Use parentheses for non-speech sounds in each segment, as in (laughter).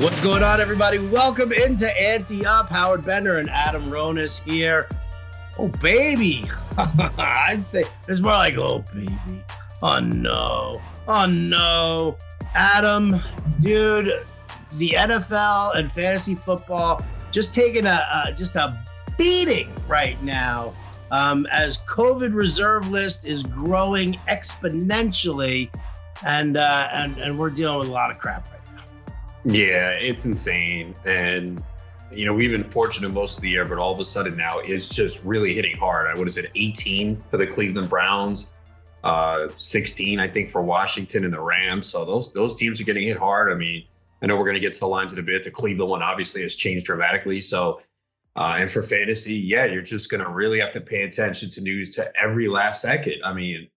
What's going on, everybody? Welcome into Ante Up. Howard Bender and Adam Ronis here. Oh, baby. (laughs) I'd say it's more like, oh, baby. Oh, no. Oh, no. Adam, dude, the NFL and fantasy football just taking a, a just a beating right now um, as COVID reserve list is growing exponentially, and uh, and and we're dealing with a lot of crap right. Yeah, it's insane, and you know we've been fortunate most of the year, but all of a sudden now it's just really hitting hard. I what is it? 18 for the Cleveland Browns, uh, 16 I think for Washington and the Rams. So those those teams are getting hit hard. I mean I know we're going to get to the lines in a bit. The Cleveland one obviously has changed dramatically. So, uh, and for fantasy, yeah, you're just going to really have to pay attention to news to every last second. I mean,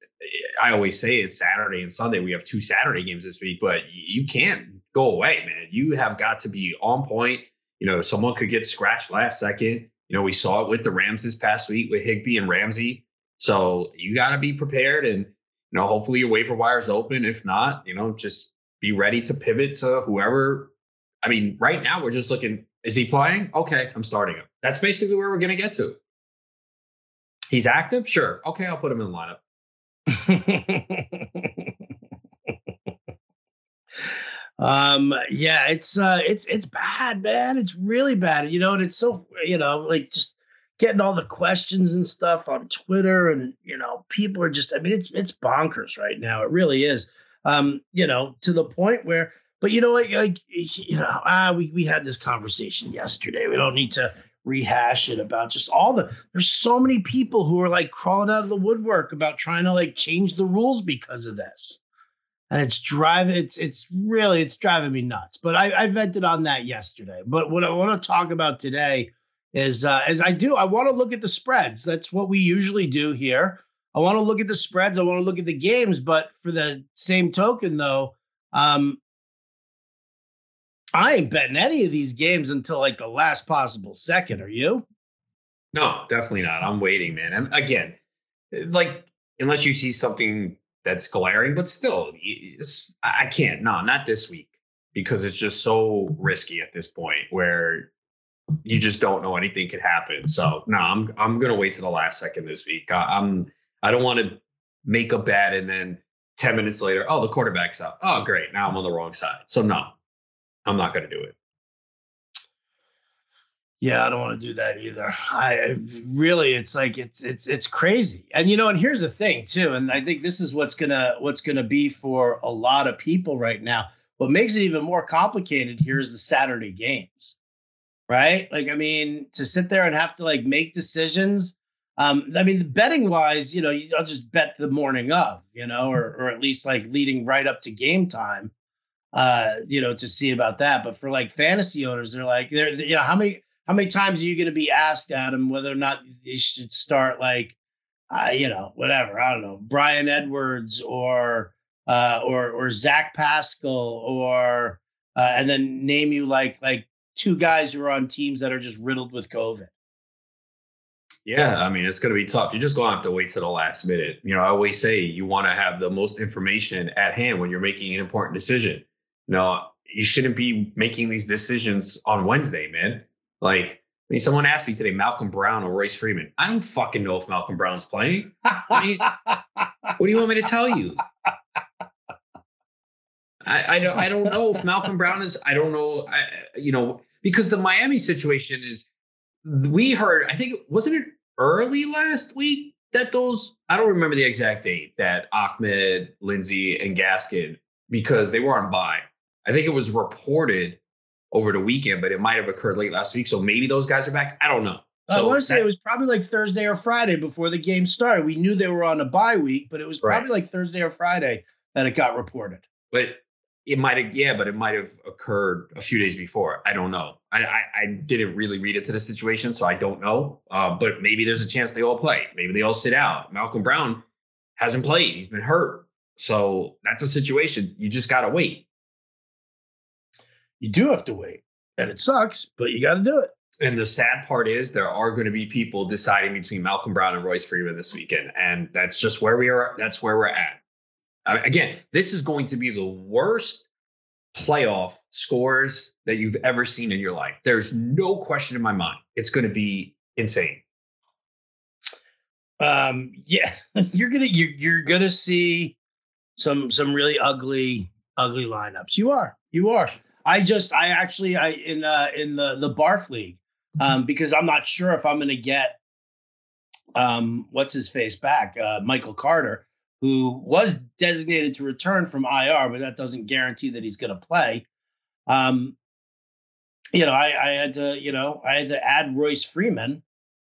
I always say it's Saturday and Sunday. We have two Saturday games this week, but you can't go away, man. You have got to be on point. You know, someone could get scratched last second. You know, we saw it with the Rams this past week with Higbee and Ramsey. So you got to be prepared and, you know, hopefully your waiver wire is open. If not, you know, just be ready to pivot to whoever. I mean, right now we're just looking. Is he playing? Okay, I'm starting him. That's basically where we're going to get to. He's active? Sure. Okay, I'll put him in the lineup. (laughs) um yeah it's uh it's it's bad man. It's really bad. You know and it's so you know like just getting all the questions and stuff on twitter and you know people are just i mean it's it's bonkers right now. It really is. Um, you know, to the point where, but you know, like, like you know, ah, we we had this conversation yesterday. We don't need to rehash it about just all the. There's so many people who are like crawling out of the woodwork about trying to like change the rules because of this, and it's driving. It's it's really it's driving me nuts. But I, I vented on that yesterday. But what I want to talk about today is uh, as I do, I want to look at the spreads. That's what we usually do here. I want to look at the spreads. I want to look at the games. But for the same token, though, um, I ain't betting any of these games until like the last possible second. Are you? No, definitely not. I'm waiting, man. And again, like unless you see something that's glaring, but still, I can't. No, not this week because it's just so risky at this point where you just don't know anything could happen. So no, I'm I'm gonna wait to the last second this week. I, I'm I don't want to make a bet and then 10 minutes later, oh, the quarterback's out. Oh, great. Now I'm on the wrong side. So, no, I'm not to do it. Yeah, I don't want to do that either. I really, it's like it's it's it's crazy, and you know, and here's the thing too, and I think this is what's gonna what's gonna be for a lot of people right now. What makes it even more complicated here is the Saturday games, right? Like, I mean, to sit there and have to like make decisions um, I mean, betting wise, you know, I'll just bet the morning of, you know, or or at least like leading right up to game time, uh, you know, to see about that. But for like fantasy owners, they're like, they're you know, how many how many times are you going to be asked, Adam, whether or not they should start like, uh, you know, whatever, I don't know, Bryan Edwards or uh, or or Zach Pascal or uh, and then name you like like two guys who are on teams that are just riddled with COVID. Yeah, I mean, it's going to be tough. You're just going to have to wait to the last minute. You know, I always say you want to have the most information at hand when you're making an important decision. No, you shouldn't be making these decisions on Wednesday, man. Like, I mean, someone asked me today, Malcolm Brown or Royce Freeman. I don't fucking know if Malcolm Brown's playing. What do you, what do you want me to tell you? I, I don't. I don't know if Malcolm Brown is. I don't know. I, you know, because the Miami situation is we heard, I think, wasn't it early last week that those, I don't remember the exact date that Ahmed, Lindsay, and Gaskin, because they were on bye. I think it was reported over the weekend, but it might have occurred late last week. So maybe those guys are back. I don't know. So I want to say it was probably like Thursday or Friday before the game started. We knew they were on a bye week, but it was probably right. like Thursday or Friday that it got reported. But it might have, yeah, but it might have occurred a few days before. I don't know. I, I, I didn't really read into the situation, so I don't know. Uh, but maybe there's a chance they all play. Maybe they all sit out. Malcolm Brown hasn't played. He's been hurt. So that's a situation. You just got to wait. You do have to wait. And it sucks, but you got to do it. And the sad part is there are going to be people deciding between Malcolm Brown and Royce Freeman this weekend. And that's just where we are. That's where we're at again, this is going to be the worst playoff scores that you've ever seen in your life. There's no question in my mind. It's going to be insane. Um, yeah, (laughs) you're gonna you're you're gonna see some some really ugly ugly lineups. You are, you are. I just I actually I in uh in the the Barf League um because I'm not sure if I'm gonna get um what's his face back uh Michael Carter who was designated to return from IR, but that doesn't guarantee that he's going to play. Um, you know, I, I, had to, you know, I had to add Royce Freeman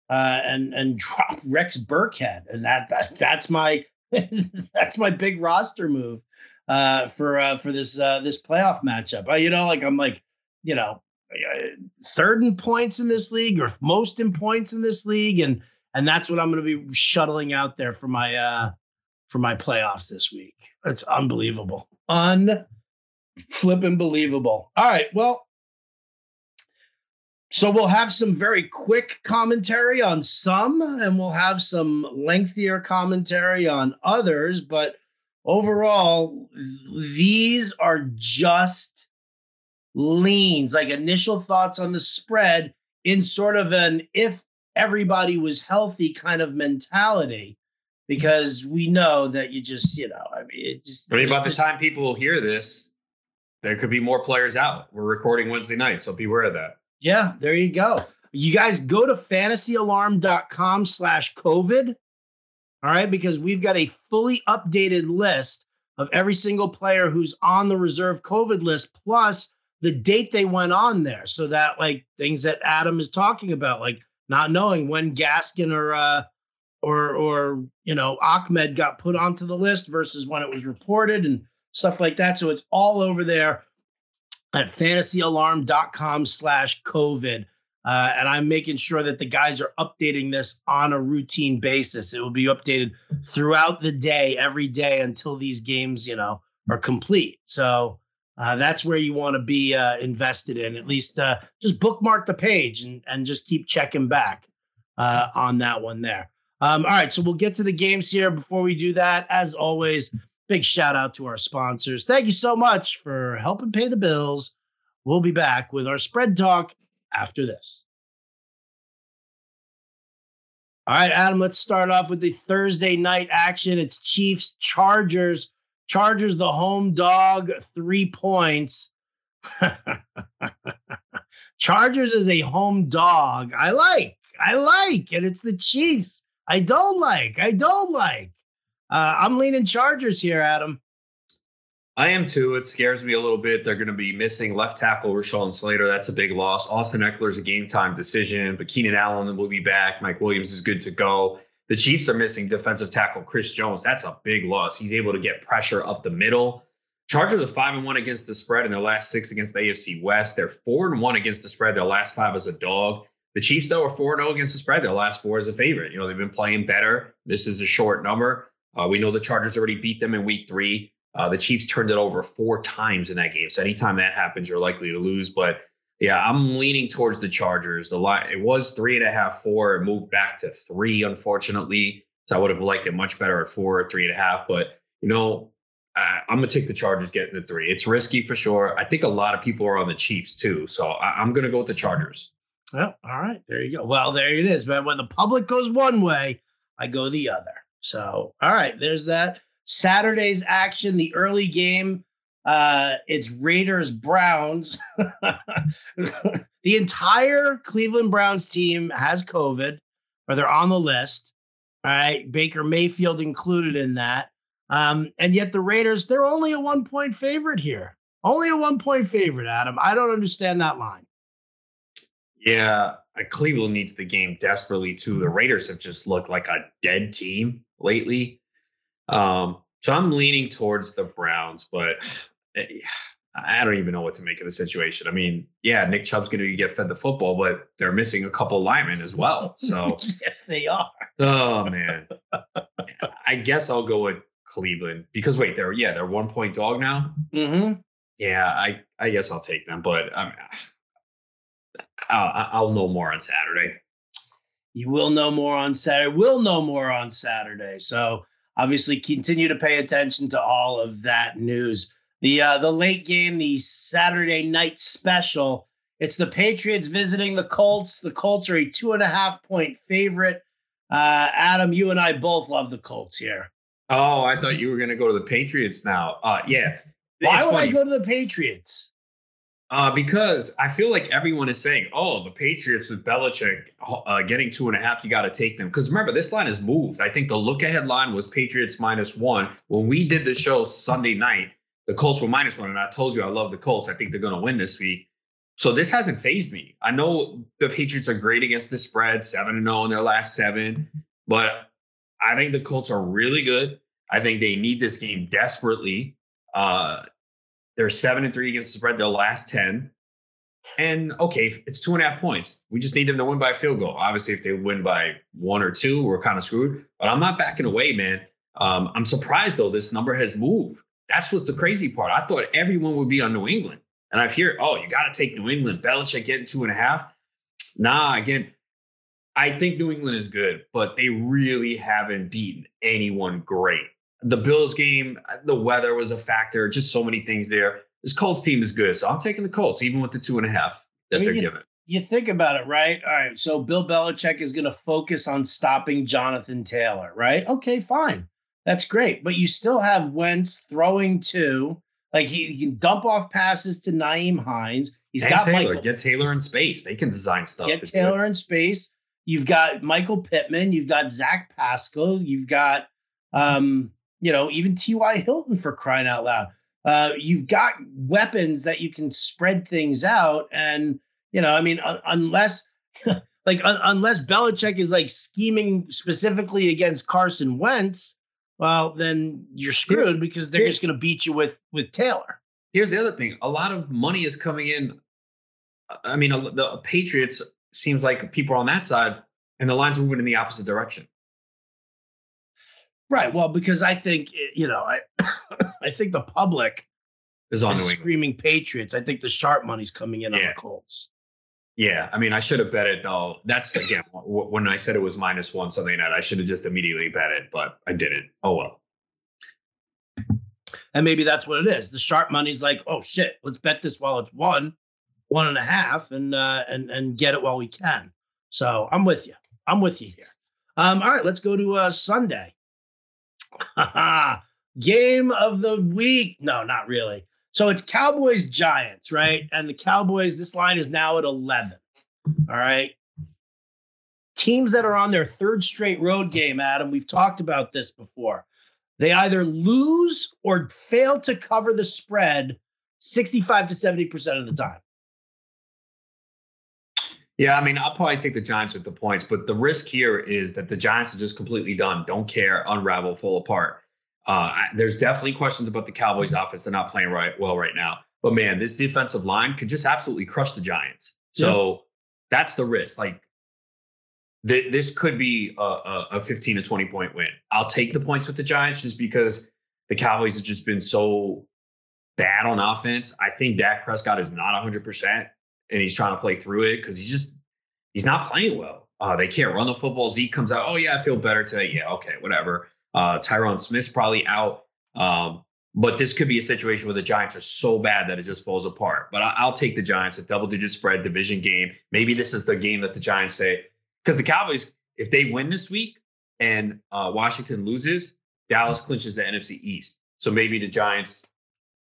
uh, and and (laughs) drop Rex Burkhead, and that, that that's my (laughs) that's my big roster move uh, for uh, for this uh, this playoff matchup. Uh, you know, like I'm like, you know, third in points in this league or most in points in this league, and and that's what I'm going to be shuttling out there for my uh, for my playoffs this week. That's unbelievable. Un flipping believable. All right. Well, so we'll have some very quick commentary on some, and we'll have some lengthier commentary on others. But overall, these are just leans, like initial thoughts on the spread in sort of an if everybody was healthy kind of mentality because we know that you just, you know, I mean, it just. I mean, by the time people will hear this, there could be more players out. We're recording Wednesday night, so beware of that. Yeah, there you go. You guys go to fantasyalarm.com slash COVID. All right, because we've got a fully updated list of every single player who's on the reserve COVID list, plus the date they went on there. So that like things that Adam is talking about, like not knowing when Gaskin or uh or or you know Ahmed got put onto the list versus when it was reported and stuff like that. So it's all over there at fantasyalarm.com slash COVID. Uh, and I'm making sure that the guys are updating this on a routine basis. It will be updated throughout the day, every day until these games, you know, are complete. So uh, that's where you want to be uh, invested in. At least uh, just bookmark the page and, and just keep checking back uh, on that one there. Um, all right, so we'll get to the games here. Before we do that, as always, big shout out to our sponsors. Thank you so much for helping pay the bills. We'll be back with our spread talk after this. All right, Adam, let's start off with the Thursday night action. It's Chiefs Chargers. Chargers, the home dog, three points. (laughs) Chargers is a home dog. I like, I like, and it's the Chiefs. I don't like. I don't like. Uh, I'm leaning Chargers here, Adam. I am too. It scares me a little bit. They're going to be missing left tackle Rashawn Slater. That's a big loss. Austin Ekeler is a game time decision, but Keenan Allen will be back. Mike Williams is good to go. The Chiefs are missing defensive tackle Chris Jones. That's a big loss. He's able to get pressure up the middle. Chargers are five and one against the spread in their last six against the AFC West. They're four and one against the spread. Their last five as a dog. The Chiefs, though, are 4 and 0 against the spread. Their last four as a favorite. You know, they've been playing better. This is a short number. Uh, we know the Chargers already beat them in week three. Uh, the Chiefs turned it over four times in that game. So anytime that happens, you're likely to lose. But yeah, I'm leaning towards the Chargers. The line it was three and a half, four. It moved back to three, unfortunately. So I would have liked it much better at four or three and a half. But you know, uh, I'm gonna take the Chargers getting the three. It's risky for sure. I think a lot of people are on the Chiefs too. So I, I'm gonna go with the Chargers. Well, all right. There you go. Well, there it is, man. When the public goes one way, I go the other. So, all right, there's that. Saturday's action, the early game. Uh, it's Raiders Browns. (laughs) the entire Cleveland Browns team has COVID, or they're on the list. All right, Baker Mayfield included in that. Um, and yet the Raiders, they're only a one point favorite here. Only a one point favorite, Adam. I don't understand that line. Yeah, Cleveland needs the game desperately too. The Raiders have just looked like a dead team lately. Um, so I'm leaning towards the Browns, but eh, I don't even know what to make of the situation. I mean, yeah, Nick Chubb's going to get fed the football, but they're missing a couple linemen as well. So (laughs) yes, they are. Oh man, I guess I'll go with Cleveland because wait, they're yeah, they're one point dog now. Mm-hmm. Yeah, I I guess I'll take them, but I mean, I'll, I'll know more on Saturday. You will know more on Saturday. We'll know more on Saturday. So obviously, continue to pay attention to all of that news. The uh, the late game, the Saturday night special. It's the Patriots visiting the Colts. The Colts are a two and a half point favorite. Uh, Adam, you and I both love the Colts here. Oh, I thought you were going to go to the Patriots now. Uh, yeah. Why it's would funny. I go to the Patriots? Uh, because I feel like everyone is saying, "Oh, the Patriots with Belichick uh, getting two and a half, you got to take them." Because remember, this line has moved. I think the look-ahead line was Patriots minus one. When we did the show Sunday night, the Colts were minus one, and I told you I love the Colts. I think they're going to win this week. So this hasn't fazed me. I know the Patriots are great against the spread, seven and zero oh in their last seven, but I think the Colts are really good. I think they need this game desperately. Uh, they're seven and three against the spread their last 10. And okay, it's two and a half points. We just need them to win by a field goal. Obviously, if they win by one or two, we're kind of screwed. But I'm not backing away, man. Um, I'm surprised though this number has moved. That's what's the crazy part. I thought everyone would be on New England. And I hear, oh, you got to take New England. Belichick getting two and a half. Nah, again, I think New England is good, but they really haven't beaten anyone great the Bills game, the weather was a factor. Just so many things there. This Colts team is good, so I'm taking the Colts, even with the two and a half that I mean, they're you given. you think about it, right? All right. So Bill Belichick is going to focus on stopping Jonathan Taylor, right? Okay, fine. That's great. But you still have Wentz throwing two. like he, he can dump off passes to Nyheim Hines. He's and got Taylor. Michael, get Taylor in space. They can design stuff. Get Taylor in space. You've got Michael Pittman. You've got Zach Pascal. You've got um, you know, even T.Y. Hilton for crying out loud. Uh, you've got weapons that you can spread things out. And, you know, I mean, uh, unless, (laughs) like, un- unless Belichick is like scheming specifically against Carson Wentz, well, then you're screwed because they're just going to beat you with with Taylor. Here's the other thing: a lot of money is coming in. I mean, the Patriots seems like people are on that side, and the line's moving in the opposite direction. Right. Well, because I think eh, you know, I (coughs) I think the public is on is screaming Patriots. I think the sharp money's coming in yeah. on the Colts. Yeah, I mean, I should have bet it though. That's again when I said it was minus one Sunday night. I should have just immediately bet it, but I didn't. Oh well. And maybe that's what it is. The sharp money's like, oh shit, let's bet this while it's one, one and a half, and uh, and and get it while we can. So I'm with you. I'm with you here. Um, all right, let's go to uh, Sunday. (laughs) Game of the week. No, not really. So it's Cowboys Giants, right? And the Cowboys, this line is now at 11. All right. Teams that are on their third straight road game, Adam, we've talked about this before. They either lose or fail to cover the spread 65 to 70% of the time. Yeah, I mean, I'll probably take the Giants with the points, but the risk here is that the Giants are just completely done, don't care, unravel, fall apart. Uh, there's definitely questions about the Cowboys' offense. They're not playing right well right now. But man, this defensive line could just absolutely crush the Giants. So yeah. that's the risk. Like th- this could be a, a, a 15 to 20 point win. I'll take the points with the Giants just because the Cowboys have just been so bad on offense. I think Dak Prescott is not 100% and he's trying to play through it because he's just he's not playing well. Uh, they can't run the football. Zeke comes out. Oh yeah, I feel better today. Yeah, okay, whatever. Uh, Tyron Smith's probably out. Um, but this could be a situation where the Giants are so bad that it just falls apart. But I, will take the Giants, a double digit spread division game. Maybe this is the game that the Giants say, because the Cowboys, if they win this week and uh, Washington loses, Dallas clinches the NFC East. So maybe the Giants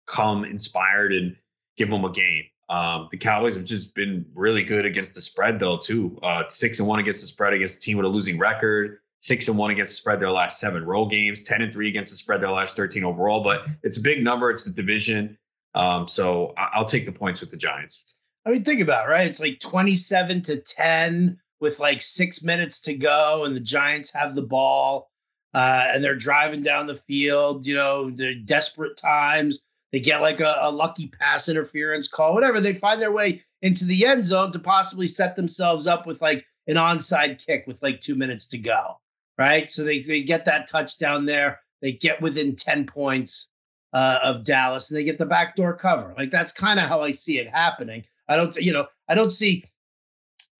come inspired and give them a game. Um, the Cowboys have just been really good against the spread, though, too. Uh, six and one against the spread against a team with a losing record. Six and one against the spread their last seven roll games. Ten and three against the spread their last thirteen overall. But it's a big number. It's the division. Um, so I- will take the points with the Giants. I mean, think about it, right? It's like twenty-seven to ten with like six minutes to go, and the Giants have the ball, uh, and they're driving down the field. You know, they're desperate times they get like a, a lucky pass interference call, whatever. They find their way into the end zone to possibly set themselves up with like an onside kick with like two minutes to go. Right. So they, they get that touchdown there. They get within 10 points uh, of Dallas and they get the backdoor cover. Like that's kind of how I see it happening. I don't, you know, I don't see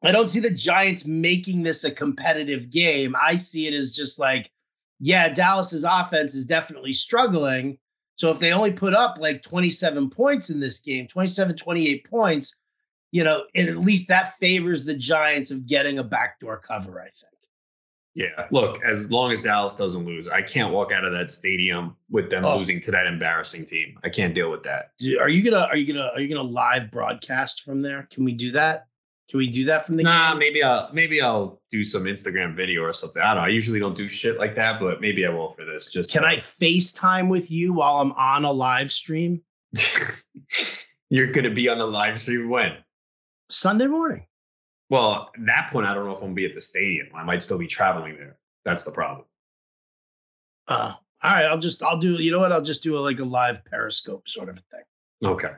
I don't see the Giants making this a competitive game. I see it as just like, yeah, Dallas's offense is definitely struggling, So if they only put up like 27 points in this game, 27, 28 points, you know, it, at least that favors the Giants of getting a backdoor cover, I think. Yeah. Look, as long as Dallas doesn't lose, I can't walk out of that stadium with them oh. losing to that embarrassing team. I can't deal with that. Are you gonna are you gonna are you gonna live broadcast from there? Can we do that? Can we do that from the game? Nah, game? maybe I'll maybe I'll do some Instagram video or something. I don't know. I usually don't do shit like that, but maybe I will for this. Just can I FaceTime with you while I'm on a live stream? (laughs) You're gonna be on a live stream when? Sunday morning. Well, at that point, I don't know if I'm gonna be at the stadium. I might still be traveling there. That's the problem. Uh, all right. I'll just I'll do. You know what? I'll just do a, like a live Periscope sort of thing. Okay.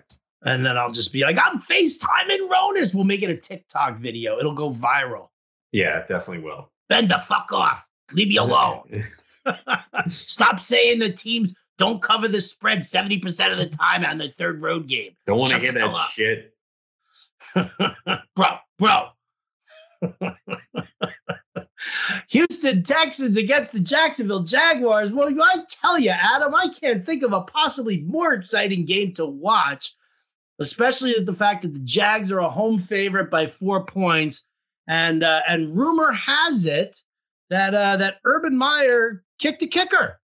And then I'll just be like, I'm FaceTiming Ronis. We'll make it a TikTok video. It'll go viral. Yeah, it definitely will. Bend the fuck off. Leave me alone. (laughs) Stop saying the teams don't cover the spread 70% of the time on the third road game. Don't want to hear that shit. bro, bro. Houston Texans against the Jacksonville Jaguars. Well, I tell you, Adam, I can't think of a possibly more exciting game to watch especially the fact that the Jags are a home favorite by four points. And uh, and rumor has it that uh, that Urban Meyer kicked a kicker.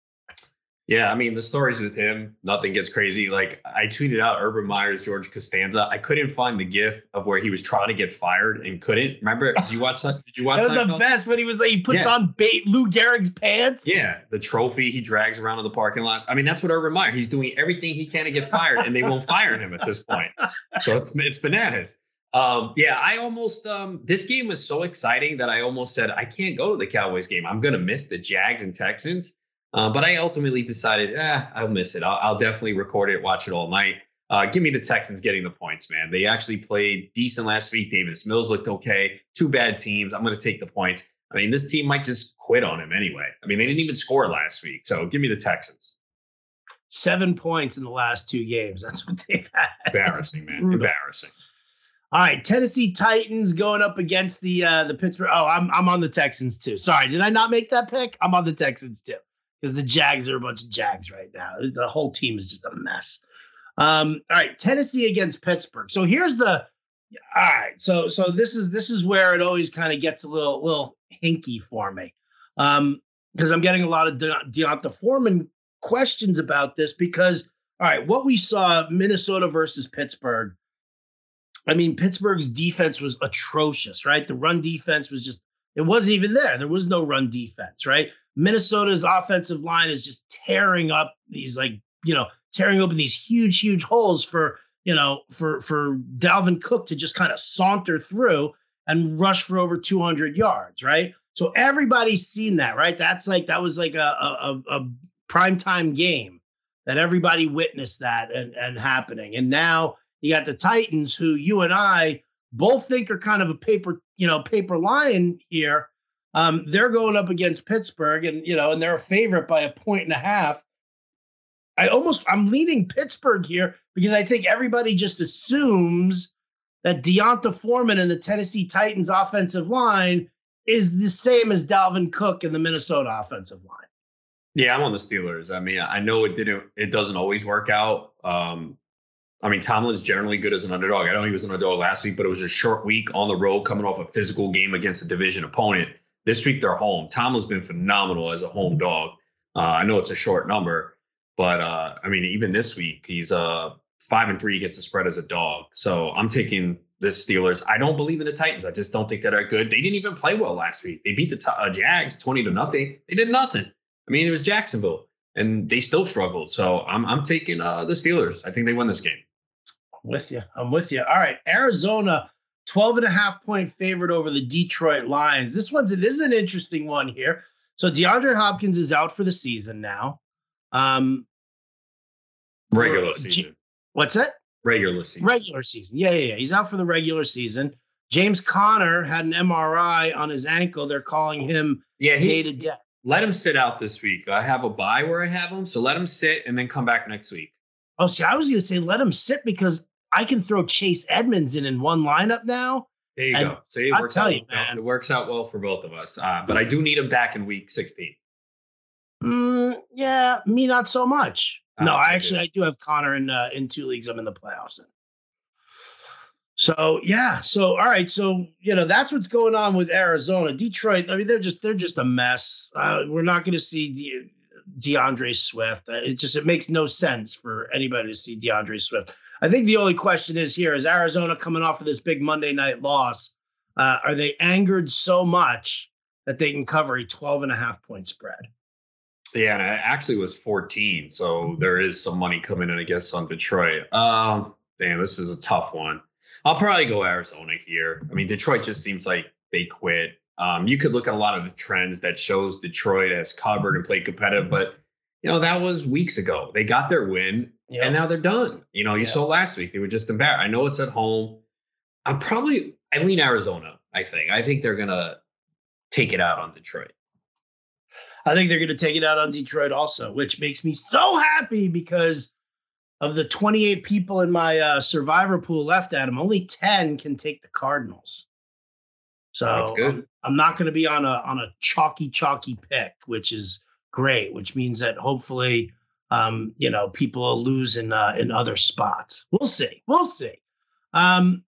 Yeah, I mean the stories with him, nothing gets crazy. Like I tweeted out Urban Meyer's George Costanza. I couldn't find the GIF of where he was trying to get fired and couldn't. Remember? Did you watch that? Did you watch that? Was the best when he was like he puts yeah. on bait Lou Gehrig's pants. Yeah, the trophy he drags around in the parking lot. I mean, that's what Urban Meyer. He's doing everything he can to get fired, and they won't fire him at this point. So it's it's bananas. Um, yeah, I almost um, this game was so exciting that I almost said I can't go to the Cowboys game. I'm gonna miss the Jags and Texans. Uh, but I ultimately decided, eh, I'll miss it. I'll, I'll definitely record it, watch it all night. Uh, give me the Texans getting the points, man. They actually played decent last week. Davis Mills looked okay. Two bad teams. I'm going to take the points. I mean, this team might just quit on him anyway. I mean, they didn't even score last week. So give me the Texans. Seven points in the last two games. (laughs) That's what they've had. Embarrassing, man. Embarrassing. All right, Tennessee Titans going up against the uh, the Pittsburgh. Oh, I'm I'm on the Texans too. Sorry, did I not make that pick? I'm on the Texans too because the Jags are a bunch of Jags right now. The whole team is just a mess. Um, all right, Tennessee against Pittsburgh. So here's the all right. So so this is this is where it always kind of gets a little little hinky for me. Um, because I'm getting a lot of De- D'Onta Foreman questions about this because all right, what we saw Minnesota versus Pittsburgh. I mean, Pittsburgh's defense was atrocious, right? The run defense was just it wasn't even there. There was no run defense, right? Minnesota's offensive line is just tearing up these like, you know, tearing open these huge, huge holes for, you know, for for Dalvin Cook to just kind of saunter through and rush for over 200 yards, right? So everybody's seen that, right? That's like that was like a a, a primetime game that everybody witnessed that and and happening. And now you got the Titans, who you and I both think are kind of a paper, you know, paper lion here um, they're going up against Pittsburgh, and you know, and they're a favorite by a point and a half. I almost I'm leaning Pittsburgh here because I think everybody just assumes that D'Onta Foreman and the Tennessee Titans offensive line is the same as Dalvin Cook and the Minnesota offensive line. Yeah, I'm on the Steelers. I mean, I know it didn't it doesn't always work out. Um, I mean, Tomlin's generally good as an underdog. I know he was an underdog last week, but it was a short week on the road coming off a physical game against a division opponent. This week they're home. Tomlin's been phenomenal as a home dog. Uh, I know it's a short number, but uh, I mean, even this week he's uh, five and three against the spread as a dog. So I'm taking the Steelers. I don't believe in the Titans. I just don't think that are good. They didn't even play well last week. They beat the uh, Jags twenty to nothing. They did nothing. I mean, it was Jacksonville, and they still struggled. So I'm I'm taking uh, the Steelers. I think they win this game. I'm with you. I'm with you. All right, Arizona 12 and a half point favorite over the Detroit Lions. This one's this is an interesting one here. So DeAndre Hopkins is out for the season now. Um regular season. What's that? Regular season. Regular season. Yeah, yeah, yeah. He's out for the regular season. James Conner had an MRI on his ankle. They're calling him yeah, he, to death. Let him sit out this week. I have a buy where I have him, so let him sit and then come back next week. Oh, see, I was going to say let him sit because I can throw Chase Edmonds in in one lineup now. There you go. See, I tell out, you, man, it works out well for both of us. Uh, but I do need him back in week 16. Mm, yeah, me not so much. No, I actually I do have Conner in uh, in two leagues. I'm in the playoffs in. So yeah, so all right, so you know that's what's going on with Arizona, Detroit. I mean, they're just they're just a mess. Uh, we're not going to see De- DeAndre Swift. Uh, it just it makes no sense for anybody to see DeAndre Swift. I think the only question is here is Arizona coming off of this big Monday night loss. Uh, are they angered so much that they can cover a 12 and a half point spread? Yeah, and it actually was 14. So there is some money coming in, I guess, on Detroit. Um, damn, this is a tough one. I'll probably go Arizona here. I mean, Detroit just seems like they quit. Um, you could look at a lot of the trends that shows Detroit has covered and played competitive, but you know that was weeks ago. They got their win, yep. and now they're done. You know, you yep. saw last week they were just embarrassed. I know it's at home. I'm probably I lean Arizona. I think I think they're gonna take it out on Detroit. I think they're going to take it out on Detroit also, which makes me so happy because of the 28 people in my uh, survivor pool left at him, only 10 can take the Cardinals. So That's good. I'm, I'm not going to be on a on a chalky chalky pick, which is great, which means that hopefully um, you know, people lose in uh, in other spots. We'll see. We'll see. Um,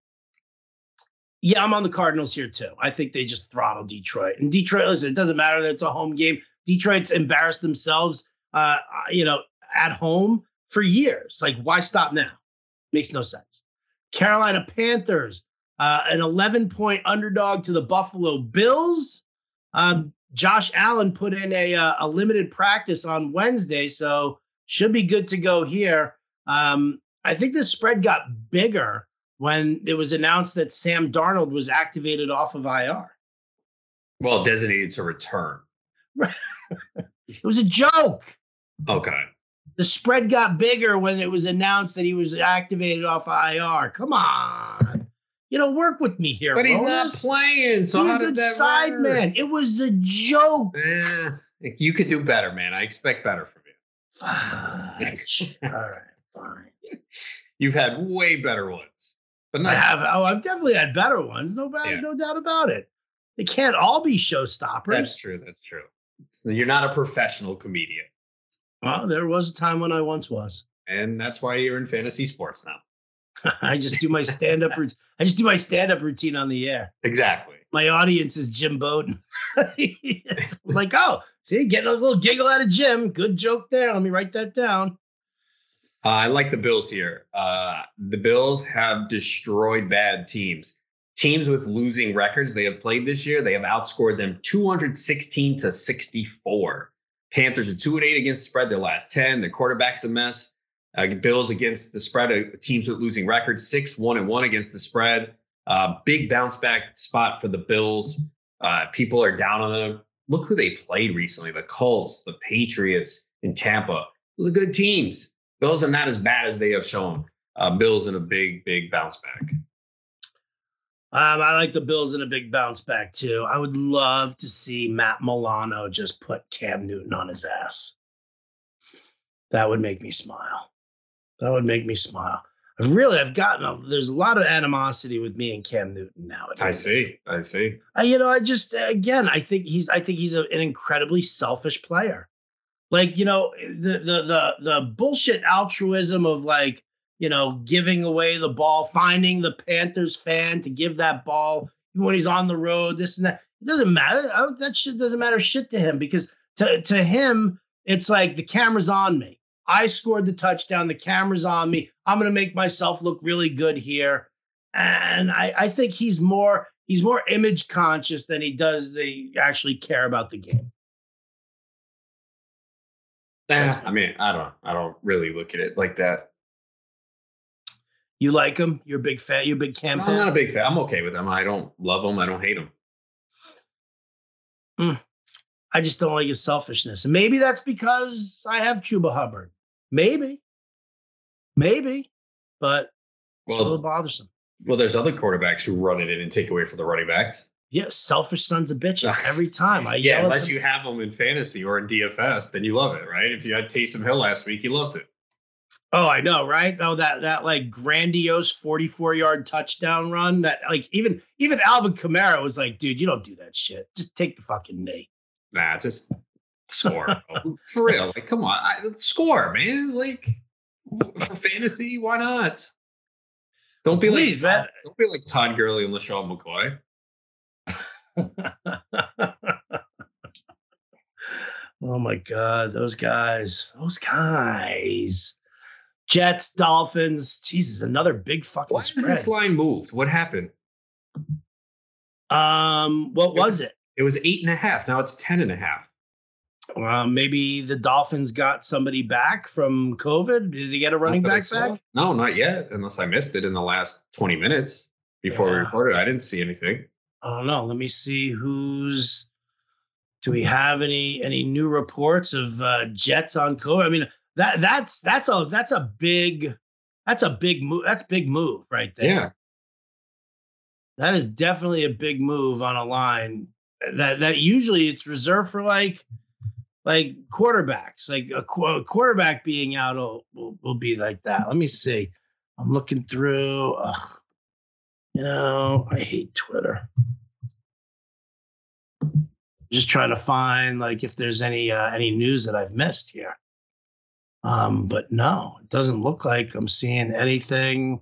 yeah, I'm on the Cardinals here too. I think they just throttle Detroit. And Detroit, listen, it doesn't matter that it's a home game. Detroit's embarrassed themselves, uh, you know, at home for years. Like, why stop now? Makes no sense. Carolina Panthers, uh, an 11 point underdog to the Buffalo Bills. Um, Josh Allen put in a, uh, a limited practice on Wednesday, so should be good to go here. Um, I think the spread got bigger when it was announced that Sam Darnold was activated off of IR. Well, designated to return. (laughs) it was a joke. Okay. The spread got bigger when it was announced that he was activated off IR. Come on. You know, work with me here. But he's not playing. So he's how does that side work? man? It was a joke. Eh, you could do better, man. I expect better from you. (laughs) All right, fine. You've had way better ones. But not I have. Oh, I've definitely had better ones. No, bad, yeah. no doubt about it. They can't all be showstoppers. That's true. That's true. You're not a professional comedian. Well, there was a time when I once was. And that's why you're in fantasy sports now. (laughs) I just do my stand up (laughs) routine. I just do my stand up routine on the air. Exactly. My audience is Jim Bowden. (laughs) like, oh, see, getting a little giggle out of Jim. Good joke there. Let me write that down. Uh, I like the Bills here. Uh, the Bills have destroyed bad teams. Teams with losing records they have played this year, they have outscored them 216 to 64. Panthers are two and eight against the spread their last 10. Their quarterback's a mess. Uh, Bills against the spread, uh, teams with losing records, six, one and one against the spread. Uh, big bounce back spot for the Bills. Uh, people are down on them. Look who they played recently the Colts, the Patriots in Tampa. Those are good teams. Bills are not as bad as they have shown. Uh, Bills in a big, big bounce back. Um, I like the Bills in a big bounce back too. I would love to see Matt Milano just put Cam Newton on his ass. That would make me smile. That would make me smile. I've really, I've gotten a, there's a lot of animosity with me and Cam Newton now. I see. I see. Uh, you know, I just again, I think he's, I think he's a, an incredibly selfish player. Like you know, the the the the bullshit altruism of like you know, giving away the ball, finding the Panthers fan to give that ball when he's on the road, this and that. It doesn't matter. that shit doesn't matter shit to him because to, to him, it's like the camera's on me. I scored the touchdown. The camera's on me. I'm going to make myself look really good here. And I, I think he's more he's more image conscious than he does the actually care about the game. I mean, I don't I don't really look at it like that. You like him? You're a big fan. You're a big Cam no. I'm not a big fan. I'm okay with him. I don't love him. I don't hate him. Mm. I just don't like his selfishness. And maybe that's because I have Chuba Hubbard. Maybe. Maybe. But well, it's a little bothersome. Well, there's other quarterbacks who run it in and take away from the running backs. Yeah, selfish sons of bitches (laughs) every time. I yeah, unless you have them in fantasy or in DFS, then you love it, right? If you had Taysom Hill last week, you loved it. Oh, I know, right? Oh, that that like grandiose 44 yard touchdown run. That like even even Alvin Kamara was like, dude, you don't do that shit. Just take the fucking knee. Nah, just score. (laughs) for real. Like, come on. I, score, man. Like for fantasy, why not? Don't be Please, like man. don't be like Todd Gurley and LeSean McCoy. (laughs) oh my god, those guys. Those guys. Jets, Dolphins. Jesus, another big fucking Why spread. this line moved? What happened? Um, what was it? It was eight and a half. Now it's ten and a half. Uh, maybe the Dolphins got somebody back from COVID. Did they get a running back back? No, not yet. Unless I missed it in the last twenty minutes before yeah. we recorded. I didn't see anything. I don't know. Let me see who's. Do we have any any new reports of uh, Jets on COVID? I mean, that that's that's a that's a big that's a big move. That's big move right there. Yeah. That is definitely a big move on a line that that usually it's reserved for like like quarterbacks. Like a, qu- a quarterback being out will, will, will be like that. Let me see. I'm looking through. Ugh. You know, I hate Twitter. Just trying to find like if there's any uh, any news that I've missed here. Um, but no, it doesn't look like I'm seeing anything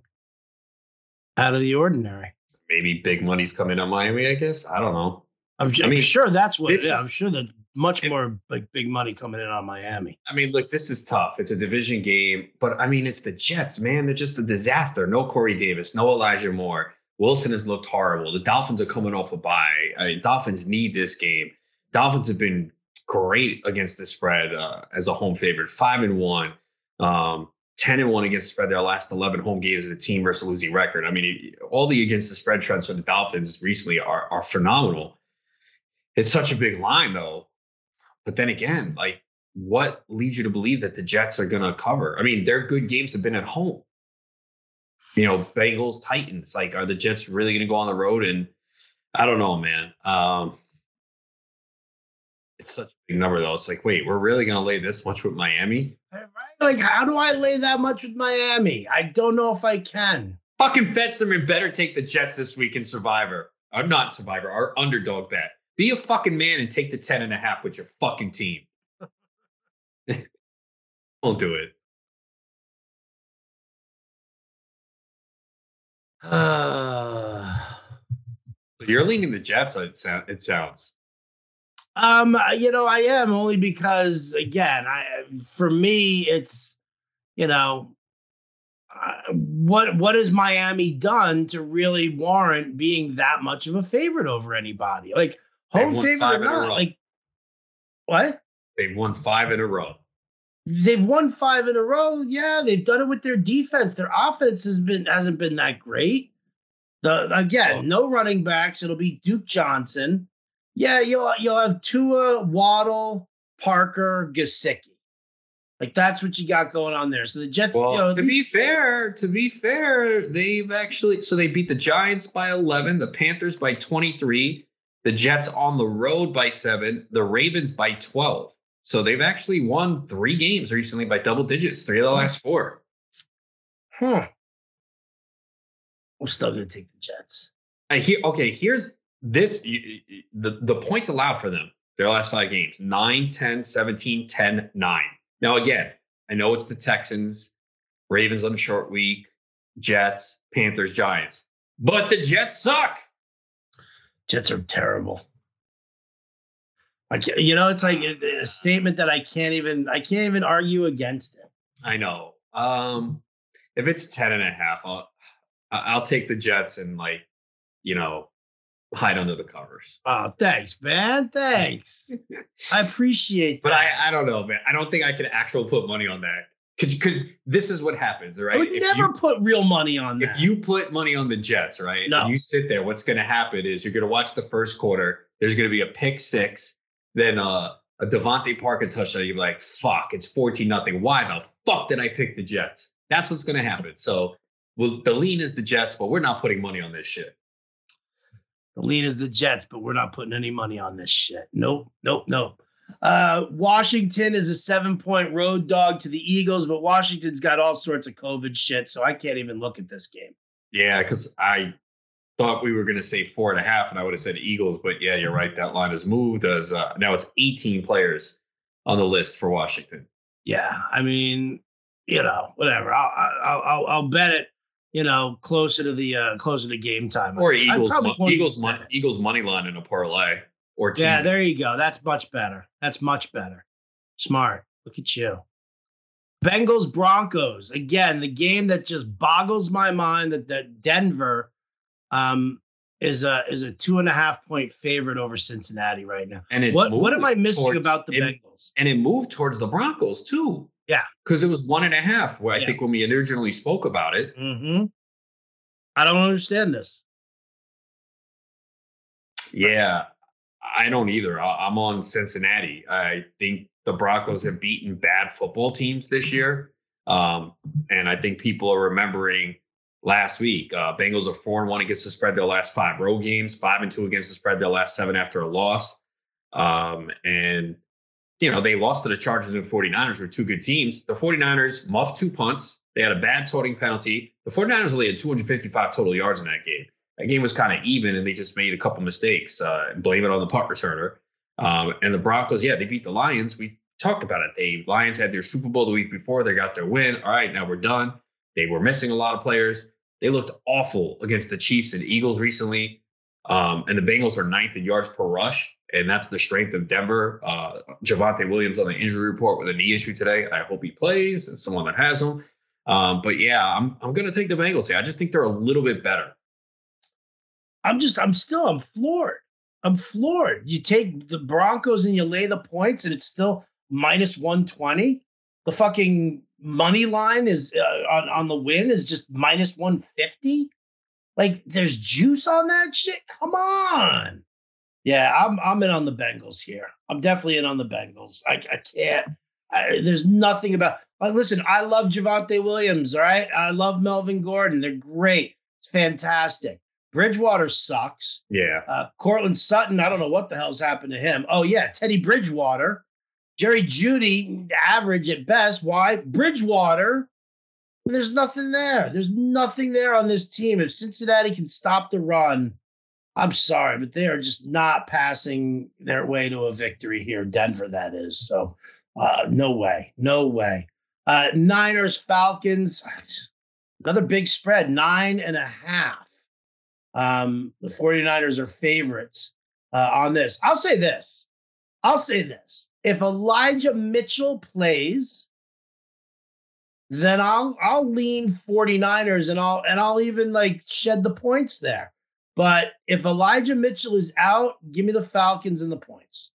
out of the ordinary. Maybe big money's coming on Miami. I guess I don't know. I'm, I mean, sure that's what. Yeah, is, I'm sure that much it, more like big money coming in on Miami. I mean, look, this is tough. It's a division game, but I mean, it's the Jets, man. They're just a disaster. No Corey Davis, no Elijah Moore. Wilson has looked horrible. The Dolphins are coming off a bye. I mean, Dolphins need this game. Dolphins have been great against the spread uh, as a home favorite, five and one, um, 10 and one against the spread. Their last 11 home games as a team versus a losing record. I mean, all the against the spread trends for the Dolphins recently are, are phenomenal. It's such a big line, though. But then again, like, what leads you to believe that the Jets are going to cover? I mean, their good games have been at home. You know, Bengals, Titans. Like, are the Jets really going to go on the road? And I don't know, man. Um, it's such a big number, though. It's like, wait, we're really going to lay this much with Miami? Like, how do I lay that much with Miami? I don't know if I can. Fucking Fetsterman better take the Jets this week in Survivor. I'm not Survivor, our underdog bet. Be a fucking man and take the 10 and a half with your fucking team. (laughs) Don't do it. (sighs) Uh, You're leaning the Jets, it, sound, it sounds. Um, you know, I am only because again, I for me, it's you know, uh, what what has Miami done to really warrant being that much of a favorite over anybody? Like home favorite or not? Like what? They've won five in a row. They've won five in a row. Yeah, they've done it with their defense. Their offense has been hasn't been that great. The again, oh. no running backs. It'll be Duke Johnson. Yeah, you'll you'll have Tua, Waddle, Parker, Gesicki. Like that's what you got going on there. So the Jets. Well, you know, to be fair, to be fair, they've actually so they beat the Giants by eleven, the Panthers by twenty three, the Jets on the road by seven, the Ravens by twelve. So they've actually won three games recently by double digits, three of the hmm. last four. Huh. I'm still gonna take the Jets. I hear. Okay, here's this the the points allowed for them their last five games 9 10 17 10 9 now again i know it's the texans ravens on a short week jets panthers giants but the jets suck jets are terrible I can't, you know it's like a, a statement that i can't even i can't even argue against it i know um if it's 10 and a half i'll i'll take the jets and like you know hide under the covers. Oh, thanks, man. Thanks. (laughs) I appreciate that. But I, I don't know, man. I don't think I can actually put money on that. Because this is what happens, right? I would if never you, put real money on that. If you put money on the Jets, right? No. And you sit there, what's going to happen is you're going to watch the first quarter. There's going to be a pick six, then uh, a DeVante Parker touchdown. You're like, fuck, it's 14 nothing. Why the fuck did I pick the Jets? That's what's going to happen. So well, the lean is the Jets, but we're not putting money on this shit. The lead is the Jets, but we're not putting any money on this shit. Nope, nope, nope. Uh, Washington is a seven point road dog to the Eagles, but Washington's got all sorts of COVID shit, so I can't even look at this game. Yeah, because I thought we were going to say four and a half, and I would have said Eagles, but yeah, you're right. That line has moved as uh, now it's 18 players on the list for Washington. Yeah, I mean, you know, whatever. I'll I'll I'll, I'll bet it. You know, closer to the uh closer to game time. Or Eagles, Eagles, mon- Eagles money line in a parlay. Or yeah, there you go. That's much better. That's much better. Smart. Look at you. Bengals Broncos again. The game that just boggles my mind that that Denver um, is a is a two and a half point favorite over Cincinnati right now. And what what am I missing towards, about the it, Bengals? And it moved towards the Broncos too. Yeah, because it was one and a half. Where I think when we originally spoke about it. Mm-hmm. I don't understand this. Yeah, I don't either. I'm on Cincinnati. I think the Broncos have beaten bad football teams this year. Um, and I think people are remembering last week. Uh, Bengals are four and one against the spread their last five road games, five and two against the spread their last seven after a loss. Um, and, you know, they lost to the Chargers and 49ers, were two good teams. The 49ers muffed two punts. They had a bad toting penalty. The 49ers only had 255 total yards in that game that game was kind of even, and they just made a couple mistakes. Uh, blame it on the punt returner. Um, and the Broncos, yeah, they beat the Lions. We talked about it. The Lions had their Super Bowl the week before. They got their win. All right, now we're done. They were missing a lot of players. They looked awful against the Chiefs and Eagles recently. Um, and the Bengals are ninth in yards per rush, and that's the strength of Denver. Uh, Javonte Williams on the injury report with a knee issue today. I hope he plays, and someone that has him. Um, but yeah, I'm I'm going to take the Bengals here. I just think they're a little bit better. I'm just, I'm still, I'm floored. I'm floored. You take the Broncos and you lay the points, and it's still minus 120. The fucking money line is uh, on, on the win is just minus 150. Like there's juice on that shit. Come on. Yeah, I'm I'm in on the Bengals here. I'm definitely in on the Bengals. I, I can't. I, there's nothing about. Like, listen, I love Javonte Williams. All right, I love Melvin Gordon. They're great. It's fantastic. Bridgewater sucks. Yeah. Uh, Courtland Sutton, I don't know what the hell's happened to him. Oh, yeah. Teddy Bridgewater. Jerry Jeudy, average at best. Why? Bridgewater. There's nothing there. There's nothing there on this team. If Cincinnati can stop the run, I'm sorry, but they are just not passing their way to a victory here. Denver, that is. So, uh, no way. No way. Uh, Niners, Falcons, (sighs) another big spread, nine and a half. Um, the 49ers are favorites uh, on this. I'll say this. I'll say this. If Elijah Mitchell plays, then I'll I'll lean 49ers and I'll and I'll even like shed the points there. But if Elijah Mitchell is out, give me the Falcons and the points.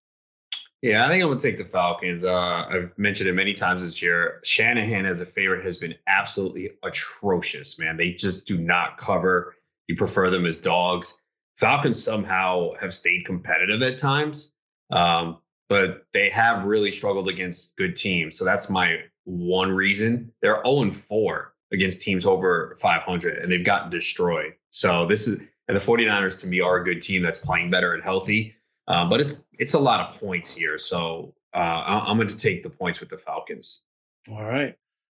Yeah, I think I'm gonna take the Falcons. Uh, I've mentioned it many times this year. Shanahan as a favorite has been absolutely atrocious, man. They just do not cover. You prefer them as dogs. Falcons somehow have stayed competitive at times, um, but they have really struggled against good teams. So that's my one reason. They're 0 4 against teams over 500, and they've gotten destroyed. So this is, and the 49ers to me are a good team that's playing better and healthy. Uh, but it's it's a lot of points here. So uh, I'm going to take the points with the Falcons. All right.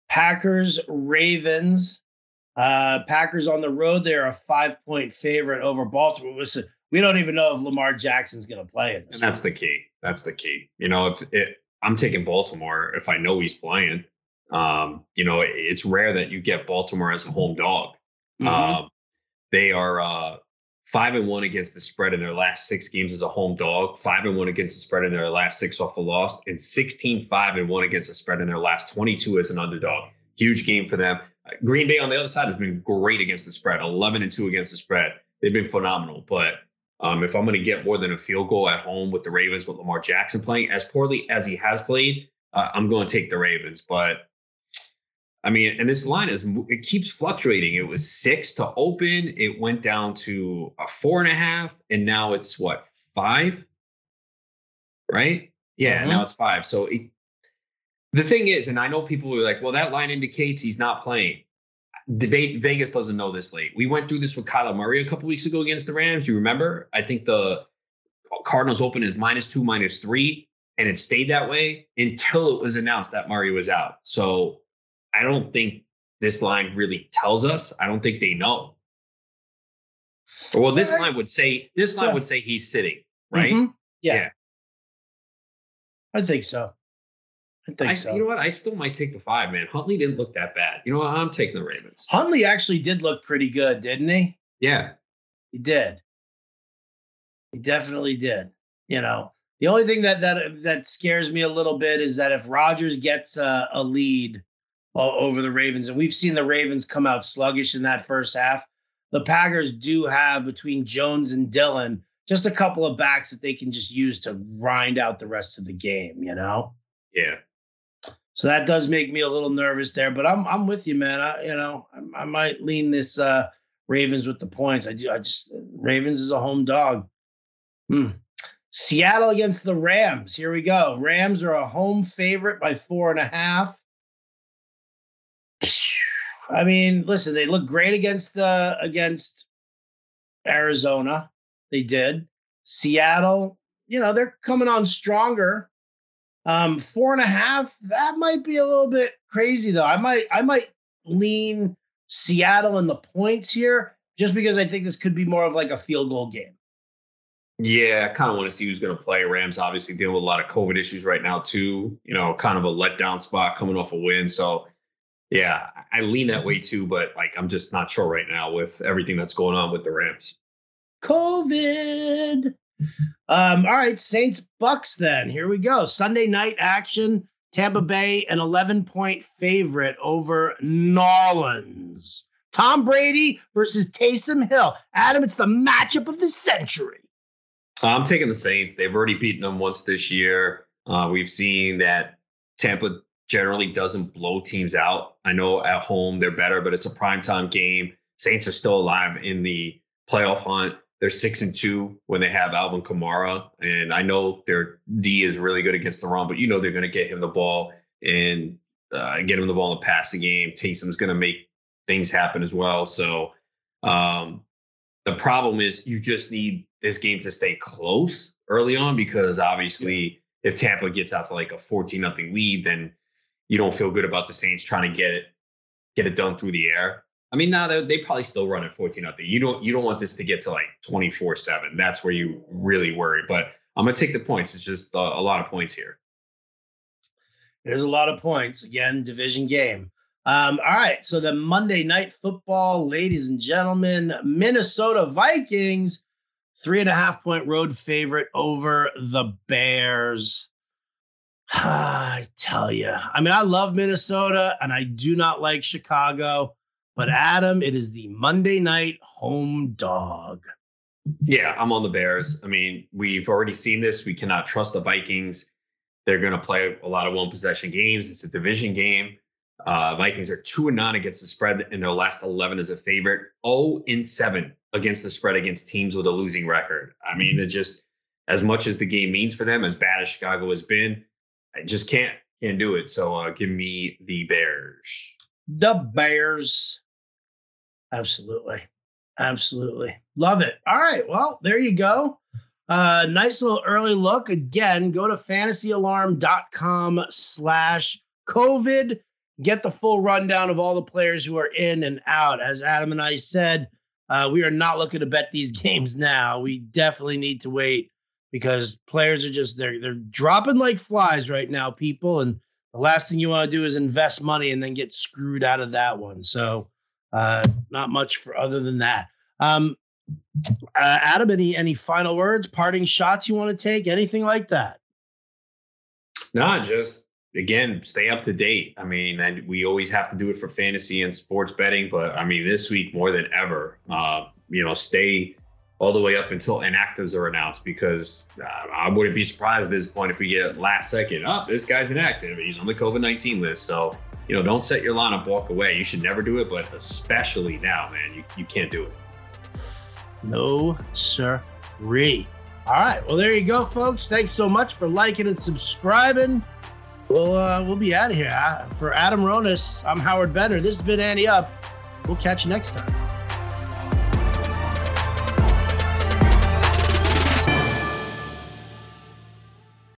Packers, Ravens. Uh, Packers on the road, they're a five point favorite over Baltimore. Listen, we don't even know if Lamar Jackson's going to play it. And that's the key. That's the key. You know, if it, I'm taking Baltimore, if I know he's playing, um, you know, it's rare that you get Baltimore as a home dog. Mm-hmm. Um, they are uh, five and one against the spread in their last six games as a home dog, five and one against the spread in their last six off a loss, and 16 5 and one against the spread in their last 22 as an underdog. Huge game for them. Green Bay on the other side has been great against the spread, 11 and 2 against the spread. They've been phenomenal. But um, if I'm going to get more than a field goal at home with the Ravens, with Lamar Jackson playing as poorly as he has played, uh, I'm going to take the Ravens. But I mean, and this line is it keeps fluctuating. It was six to open, it went down to a four and a half, and now it's what five, right? Yeah, uh-huh. now it's five. So it the thing is, and I know people were like, well, that line indicates he's not playing. The Vegas doesn't know this late. We went through this with Kyler Murray a couple weeks ago against the Rams. You remember? I think the Cardinals open is minus two, minus three, and it stayed that way until it was announced that Murray was out. So I don't think this line really tells us. I don't think they know. Well, this line would say this line would say he's sitting, right? Mm-hmm. Yeah. yeah. I think so. I think I, so. You know what? I still might take the five, man. Huntley didn't look that bad. You know what? I'm taking the Ravens. Huntley actually did look pretty good, didn't he? Yeah. He did. He definitely did. You know, the only thing that that that scares me a little bit is that if Rodgers gets a, a lead over the Ravens, and we've seen the Ravens come out sluggish in that first half, the Packers do have between Jones and Dillon just a couple of backs that they can just use to grind out the rest of the game. You know. Yeah. So that does make me a little nervous there, but I'm I'm with you, man. I you know I, I might lean this uh, Ravens with the points. I do. I just Ravens is a home dog. Hmm. Seattle against the Rams. Here we go. Rams are a home favorite by four and a half. I mean, listen, they look great against uh, against Arizona. They did. Seattle, you know, they're coming on stronger. Um, four and a half, that might be a little bit crazy though. I might I might lean Seattle in the points here just because I think this could be more of like a field goal game. Yeah, I kind of want to see who's going to play. Rams obviously dealing with a lot of COVID issues right now too. You know, kind of a letdown spot coming off a win. So yeah, I lean that way too, but like I'm just not sure right now with everything that's going on with the Rams. COVID. Um, all right, Saints Bucks then. Here we go. Sunday night action. Tampa Bay, an 11 point favorite over Nolans. Tom Brady versus Taysom Hill. Adam, it's the matchup of the century. I'm taking the Saints. They've already beaten them once this year. Uh, we've seen that Tampa generally doesn't blow teams out. I know at home they're better, but it's a primetime game. Saints are still alive in the playoff hunt. They're six and two when they have Alvin Kamara, and I know their D is really good against the run, but you know they're going to get him the ball and uh, get him the ball in the passing game. Taysom's going to make things happen as well. So um, the problem is you just need this game to stay close early on because obviously if Tampa gets out to like a 14 nothing lead, then you don't feel good about the Saints trying to get it get it done through the air. I mean, now they probably still run at 14 nothing. You don't you don't want this to get to like 24 seven. That's where you really worry. But I'm gonna take the points. It's just a, a lot of points here. There's a lot of points. Again, division game. Um, all right. So the Monday night football, ladies and gentlemen, Minnesota Vikings, three and a half point road favorite over the Bears. (sighs) I tell you, I mean, I love Minnesota and I do not like Chicago, but Adam, it is the Monday night home dog. Yeah, I'm on the Bears. I mean, we've already seen this. We cannot trust the Vikings. They're going to play a lot of one possession games. It's a division game. Uh, Vikings are two and nine against the spread in their last 11 as a favorite, 0 and seven against the spread against teams with a losing record. I mean, it just as much as the game means for them, as bad as Chicago has been, I just can't can't do it. So uh, give me the Bears. The Bears. Absolutely. Absolutely. Love it. All right. Well, there you go. Uh, nice little early look. Again, go to fantasyalarm.com slash COVID. Get the full rundown of all the players who are in and out. As Adam and I said, uh, we are not looking to bet these (laughs) games now. We definitely need to wait because players are just they're they're dropping like flies right now, people. And the last thing you want to do is invest money and then get screwed out of that one. So uh, not much for other than that. Um, uh, Adam, any any final words, parting shots you want to take, anything like that? No, just again, stay up to date. I mean, and we always have to do it for fantasy and sports betting, but I mean, this week more than ever, uh, you know, stay all the way up until inactives are announced because uh, I wouldn't be surprised at this point if we get last second, oh, this guy's inactive. He's on the COVID 19 list. So, you know, don't set your lineup, walk away. You should never do it, but especially now, man, you, you can't do it. No, sir. Re. All right. Well, there you go, folks. Thanks so much for liking and subscribing. We'll uh, we'll be out of here. For Adam Ronis, I'm Howard Bender. This has been Ante Up. We'll catch you next time.